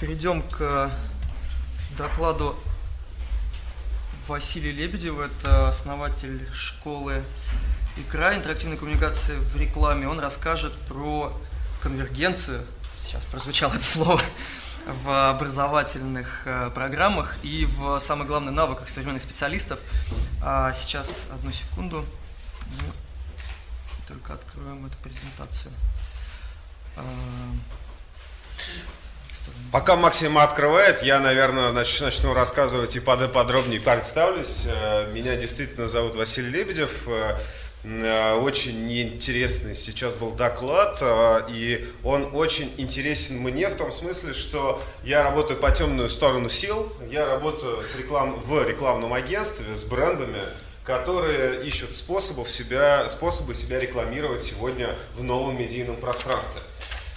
перейдем к докладу Василия Лебедева. Это основатель школы «Икра. Интерактивной коммуникации в рекламе». Он расскажет про конвергенцию, сейчас прозвучало это слово, в образовательных э, программах и в, самое главное, навыках современных специалистов. А сейчас, одну секунду, мы только откроем эту презентацию. А, Пока Максим открывает, я, наверное, нач- начну рассказывать и под- подробнее представлюсь. Э, Меня действительно зовут Василий Лебедев. Э, э, Очень интересный сейчас был доклад, и он очень интересен мне в том смысле, что я работаю по темную сторону сил, я работаю с реклам... в рекламном агентстве с брендами, которые ищут способов себя, способы себя рекламировать сегодня в новом медийном пространстве.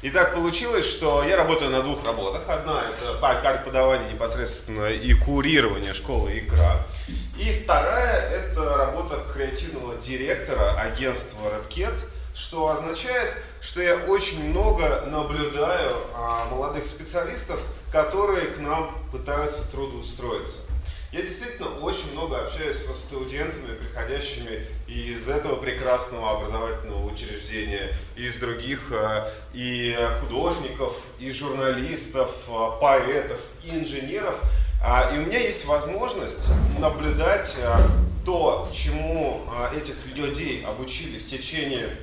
И так получилось, что я работаю на двух работах. Одна это пар- преподавание непосредственно и курирование школы «Игра». И вторая это работа креативного директора агентства Red Cats, что означает, что я очень много наблюдаю а, молодых специалистов, которые к нам пытаются трудоустроиться. Я действительно очень много общаюсь со студентами, приходящими из этого прекрасного образовательного учреждения, и из других, э, и художников, и журналистов, э, поэтов, и инженеров. А, И у меня есть возможность наблюдать э, то, чему этих людей обучили в течение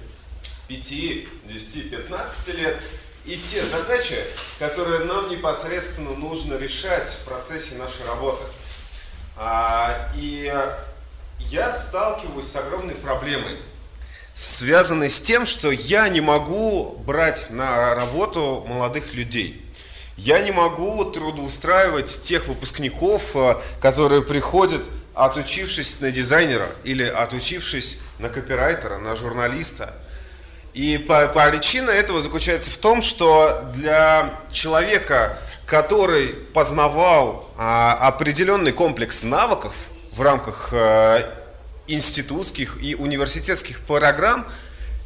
5, 10, 15 лет, и те задачи, которые нам непосредственно нужно решать в процессе нашей работы. А, И я сталкиваюсь с огромной проблемой, связанной с тем, что я не могу брать на работу молодых людей. Я не могу трудоустраивать тех выпускников, э, которые приходят, отучившись на дизайнера или отучившись на копирайтера, на журналиста. И причина этого заключается в том, что для человека, который познавал а, определенный комплекс навыков в рамках э, институтских и университетских программ,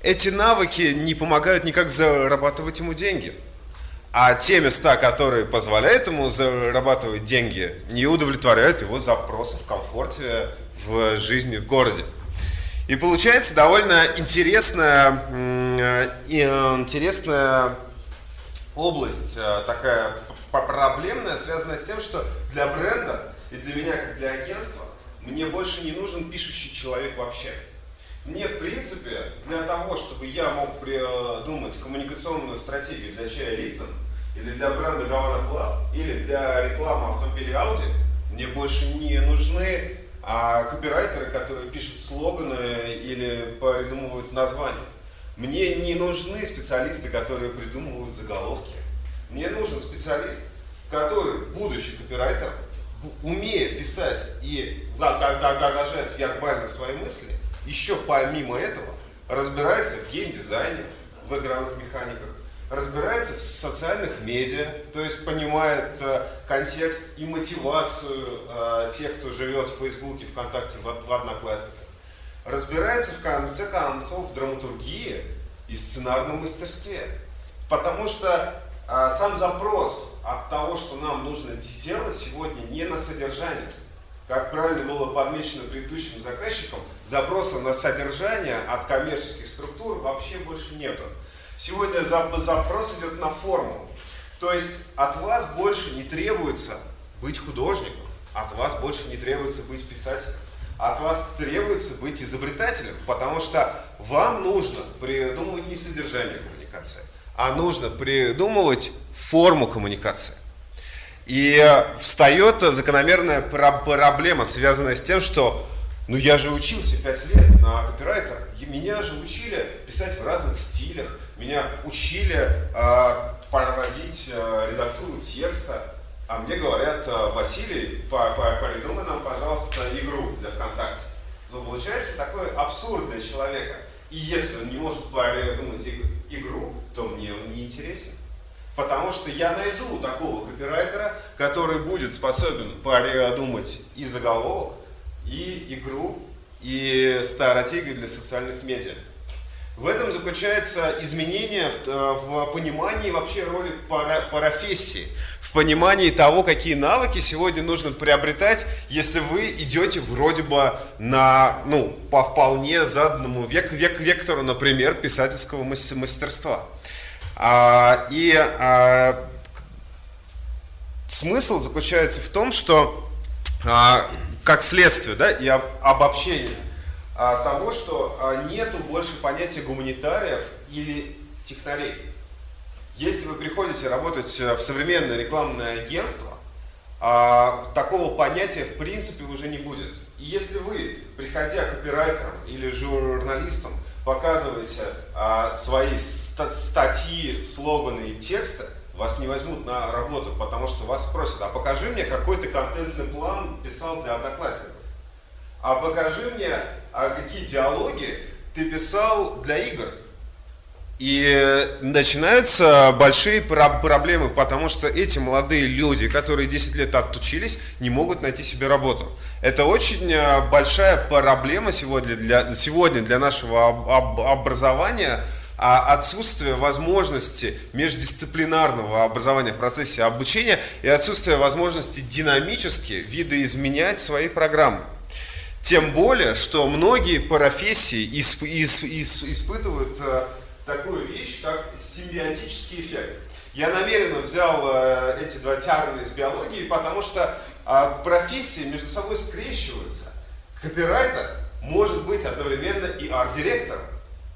эти навыки не помогают никак зарабатывать ему деньги. А те места, которые позволяют ему зарабатывать деньги, не удовлетворяют его запросы в комфорте в жизни в городе. И получается довольно интересная, э, э, интересная область, такая проблемная, связанная с тем, что для бренда и для меня, как для агентства, мне больше не нужен пишущий человек вообще. Мне, в принципе, для того, чтобы я мог придумать коммуникационную стратегию для чая Lipton, или для бренда Havana Club, или для рекламы автомобилей Audi, мне больше не нужны а, копирайтеры, которые пишут слоганы или придумывают названия. Мне не нужны специалисты, которые придумывают заголовки. Мне нужен специалист, который, будучи копирайтером, умея писать и выражать вербально свои мысли, еще помимо этого разбирается в геймдизайне, в игровых механиках, разбирается в социальных медиа, то есть понимает э, контекст и мотивацию э, тех, кто живет в Фейсбуке, ВКонтакте, в, в Одноклассниках, разбирается в конце концов в драматургии и сценарном мастерстве. Потому что сам запрос от того, что нам нужно делать сегодня, не на содержание. Как правильно было подмечено предыдущим заказчиком, запроса на содержание от коммерческих структур вообще больше нету. Сегодня за- запрос идет на форму. То есть от вас больше не требуется быть художником, от вас больше не требуется быть писателем, от вас требуется быть изобретателем, потому что вам нужно придумывать не содержание коммуникации, а нужно придумывать форму коммуникации. И э, встает закономерная про- проблема, связанная с тем, что ну я же учился 5 лет на копирайтера, и меня же учили писать в разных стилях, меня учили э, проводить э, редактуру текста, а мне говорят, э, Василий, по- по- придумай нам, пожалуйста, игру для ВКонтакте. Ну, получается такой абсурд для человека. И если он не может придумать иг- игру, то мне он не интересен. Потому что я найду такого копирайтера, который будет способен придумать и заголовок, и игру, и стратегию для социальных медиа. В этом заключается изменение в, э, в понимании вообще роли пара, профессии, в понимании того, какие навыки сегодня нужно приобретать, если вы идете вроде бы на, ну, по вполне заданному век, век, вектору, например, писательского мастерства. А, и а, смысл заключается в том, что а, как следствие да, и об, обобщение того, что а, нету больше понятия гуманитариев или технарей. Если вы приходите работать в современное рекламное агентство, а, такого понятия в принципе уже не будет. И если вы, приходя копирайтером или журналистом, показываете а, свои статьи, слоганы и тексты, вас не возьмут на работу, потому что вас спросят, а покажи мне, какой ты контентный план писал для одноклассников. А покажи мне, а какие диалоги ты писал для игр. И начинаются большие проблемы, потому что эти молодые люди, которые 10 лет отучились, не могут найти себе работу. Это очень э, большая проблема сегодня для, сегодня для нашего образования, а отсутствие возможности междисциплинарного образования в процессе обучения и отсутствие возможности динамически видоизменять свои программы. Тем более, что многие профессии исп, исп, исп, испытывают э, такую вещь, как симбиотический эффект. Я намеренно взял э, эти два термина из биологии, потому что э, профессии между собой скрещиваются. Копирайтер может быть одновременно и арт-директором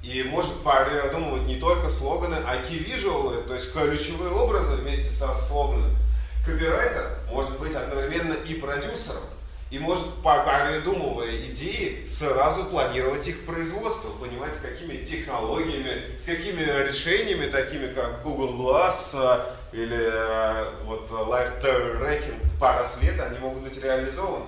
и может придумывать не только слоганы, а и визуалы, то есть ключевые образы вместе со слоганами. Копирайтер может быть одновременно и продюсером, и может, придумывая идеи, сразу планировать их производство, понимать, с какими технологиями, с какими решениями, такими как Google Glass э, или э, вот Life Tracking пара лет, они могут быть реализованы.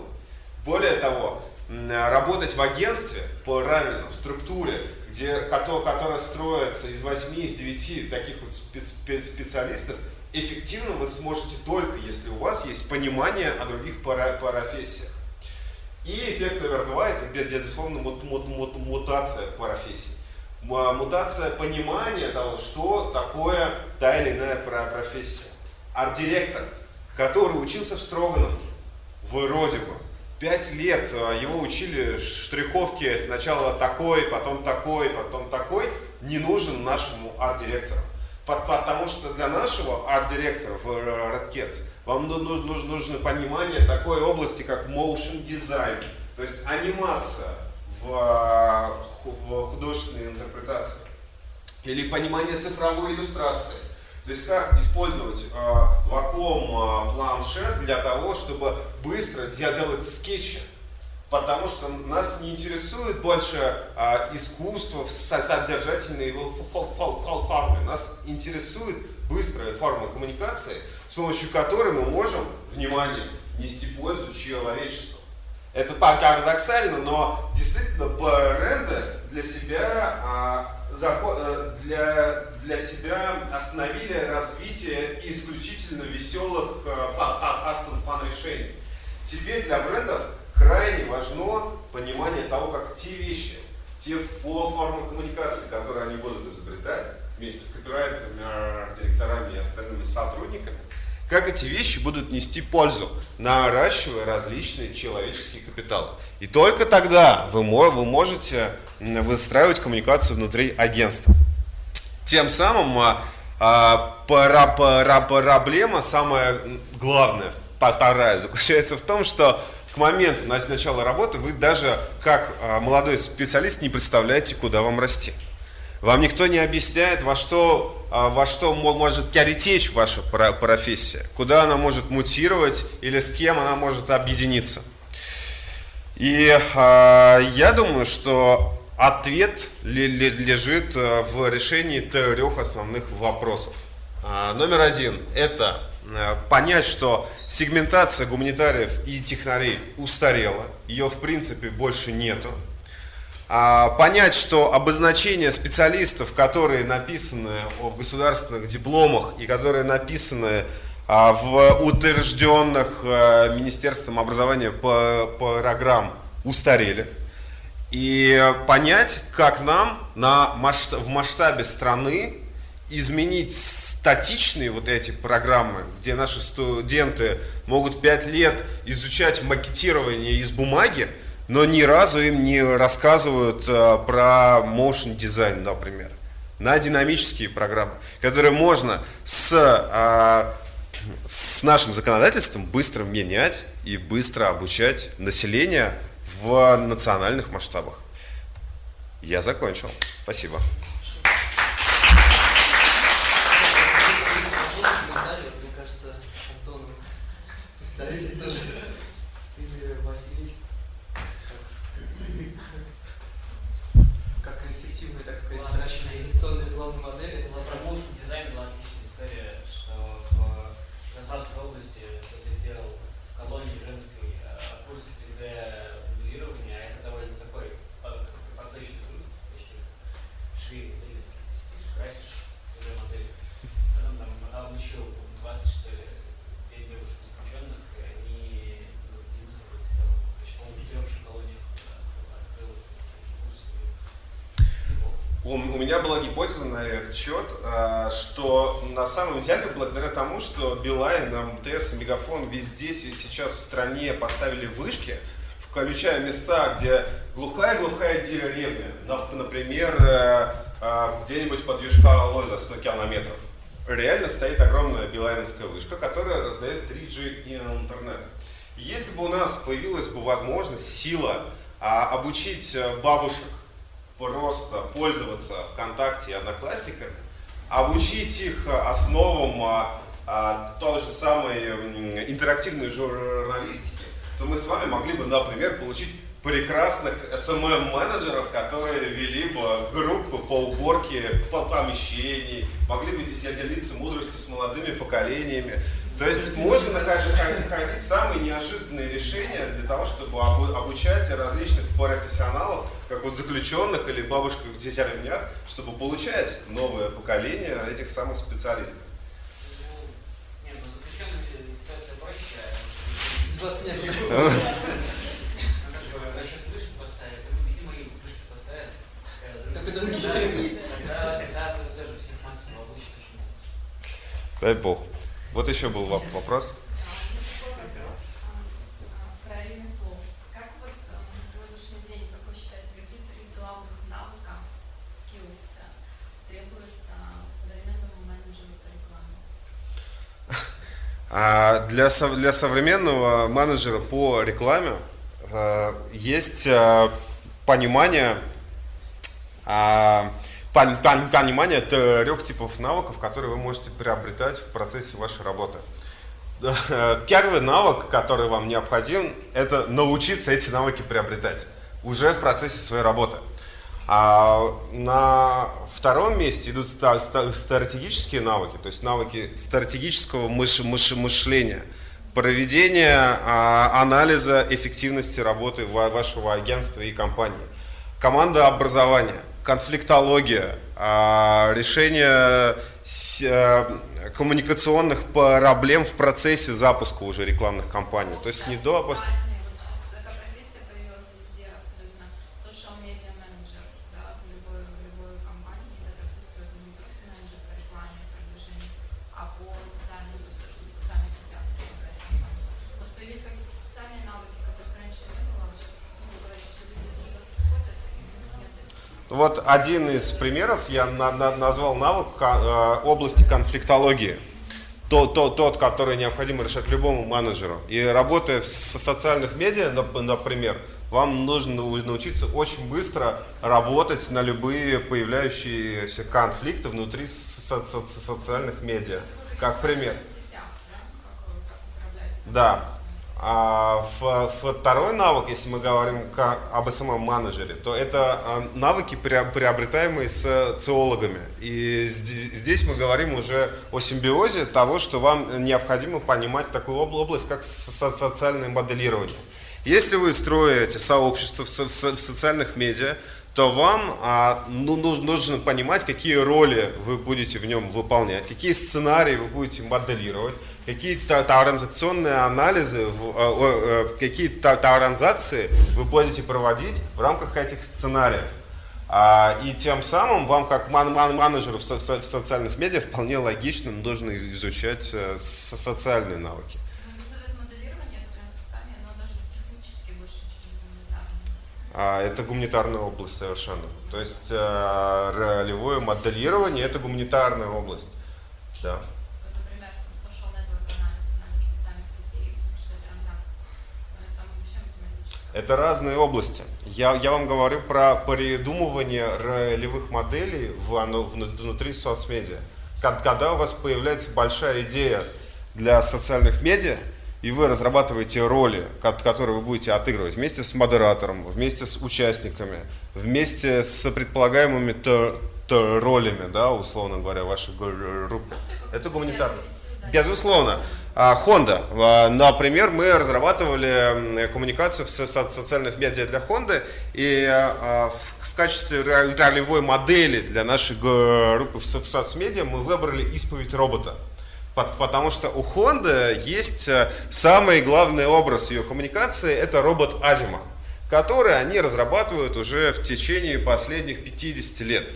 Более того, работать в агентстве правильно, в структуре, где, которая строится из 8, из 9 таких вот специалистов, эффективно вы сможете только, если у вас есть понимание о других профессиях. И эффект номер два – это, безусловно, мут, мут, мут, мутация профессии. Мутация понимания того, что такое та или иная профессия. Арт-директор, который учился в Строгановке, вроде бы, Пять лет а, его учили штриховки сначала такой, потом такой, потом такой, не нужен нашему арт-директору. Потому что для нашего арт-директора в Red Cats вам нужно, нужно понимание такой области, как motion design, то есть анимация в, а, в художественной интерпретации. Или понимание цифровой иллюстрации. То есть как использовать э, вакуум э, планшет для того, чтобы быстро делать скетчи. Потому что нас не интересует больше э, искусство содержательной его формы. Нас интересует быстрая форма коммуникации, с помощью которой мы можем, внимание, нести пользу человечеству. Это парадоксально, но действительно бренды для себя а, Э, для, для себя остановили развитие исключительно веселых фастон э, фан решений. Теперь для брендов крайне важно понимание того, как те вещи, те формы коммуникации, которые они будут изобретать вместе с копирайтерами, директорами и остальными сотрудниками, как эти вещи будут нести пользу, наращивая различные человеческие капиталы. И только тогда вы, вы можете выстраивать коммуникацию внутри агентства. Тем самым а, а, пара, пара, проблема, самая главная, вторая, заключается в том, что к моменту начала работы вы даже как а, молодой специалист не представляете, куда вам расти. Вам никто не объясняет, во что, а, во что может течь ваша профессия, куда она может мутировать или с кем она может объединиться. И э, я думаю, что Ответ лежит в решении трех основных вопросов. Номер один – это понять, что сегментация гуманитариев и технарей устарела, ее в принципе больше нету. А, понять, что обозначение специалистов, которые написаны в государственных дипломах и которые написаны а, в утвержденных э, Министерством образования программ устарели. и понять, как нам на масштаб, в масштабе страны изменить статичные вот эти программы, где наши студенты могут 5 лет изучать макетирование из бумаги, но ни разу им не рассказывают а, про motion дизайн, например, на динамические программы, которые можно с, а, с нашим законодательством быстро менять и быстро обучать население в национальных масштабах. Я закончил. Спасибо. Меня была гипотеза на этот счет, а, что на самом деле, благодаря тому, что Билайн, МТС и Мегафон везде сейчас в стране поставили вышки, включая места, где глухая-глухая деревня, например, э, а, где-нибудь под Юшкар-Алой за 100 километров, реально стоит огромная билайновская вышка, которая раздает 3G и интернет. Если бы у нас появилась бы возможность, сила а, обучить э, бабушек просто пользоваться ВКонтакте и Одноклассниками, обучить их основам а, а, той же самой интерактивной журналистики, то мы с вами могли бы, например, получить прекрасных SMM-менеджеров, которые вели бы группы по уборке по помещений, могли бы делиться мудростью с молодыми поколениями. То есть можно находить, находить самые неожиданные решения для того, чтобы обучать различных профессионалов, как вот заключенных или бабушек в деревнях, чтобы получать новое поколение этих самых специалистов. Ну, нет, ну заключенными ситуация проще. 20 лет. Дай Бог. Вот еще был вопрос. А для, для современного менеджера по рекламе э, есть э, понимание, э, понимание трех типов навыков, которые вы можете приобретать в процессе вашей работы. Первый навык, который вам необходим, это научиться эти навыки приобретать уже в процессе своей работы. А на втором месте идут стратегические навыки, то есть навыки стратегического мышления, проведение а, анализа эффективности работы вашего агентства и компании, команда образования, конфликтология, а, решение а, коммуникационных проблем в процессе запуска уже рекламных кампаний. То есть не до, а после... Вот один из примеров я на, на, назвал навык э, области конфликтологии. То, то, тот, который необходимо решать любому менеджеру. И работая в социальных медиа, например, вам нужно научиться очень быстро работать на любые появляющиеся конфликты внутри со со социальных медиа. Как пример. Да. А второй навык, если мы говорим об SMM-менеджере, то это а, навыки, приобретаемые с циологами. И здесь мы говорим уже о симбиозе того, что вам необходимо понимать такую область, как социальное моделирование. Если вы строите сообщество в социальных медиа, то вам а, ну, нужно понимать, какие роли вы будете в нем выполнять, какие сценарии вы будете моделировать, какие-то транзакционные анализы, какие-то транзакции вы будете проводить в рамках этих сценариев. А, и тем самым вам, как ман менеджеру в, в социальных медиа, вполне логично нужно изучать э, со социальные навыки. А, это гуманитарная область совершенно. То есть э, ролевое моделирование это гуманитарная область. Да. Это разные области. Я, я вам говорю про придумывание ролевых моделей в, оно, внутри соцмедиа. Когда у вас появляется большая идея для социальных медиа, и вы разрабатываете роли, которые вы будете отыгрывать вместе с модератором, вместе с участниками, вместе с предполагаемыми ролями, да, условно говоря, вашей группы. Это гуманитарно. Безусловно. А, Honda. А, например, мы разрабатывали коммуникацию в социальных медиа для Honda, и а, в качестве ролевой модели для нашей группы в соцмедиа мы выбрали исповедь робота. Потому что у Honda есть самый главный образ ее коммуникации, это робот Азима, который они разрабатывают уже в течение последних 50 лет.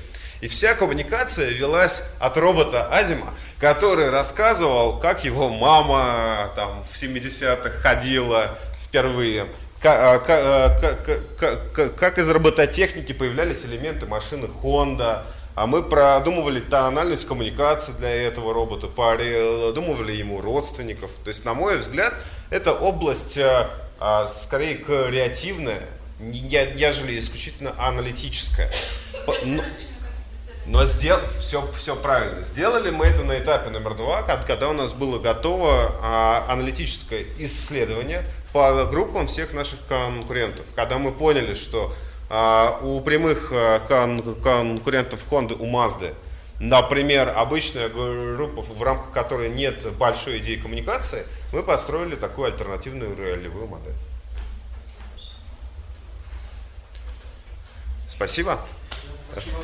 И вся коммуникация велась от робота Азима, который рассказывал, как его мама там, в 70-х ходила впервые, как, как, как из робототехники появлялись элементы машины Honda, а мы продумывали тональность коммуникации для этого робота, продумывали ему родственников. То есть, на мой взгляд, это область э, а, скорее креативная, нежели исключительно аналитическая. Но сдел... все, все правильно. Сделали мы это на этапе номер два, когда у нас было готово а, аналитическое исследование по группам всех наших конкурентов. Когда мы поняли, что а, у прямых а, кон- конкурентов Honda, у Mazda, например, обычная группа, в рамках которой нет большой идеи коммуникации, мы построили такую альтернативную ролевую модель. Спасибо. Спасибо.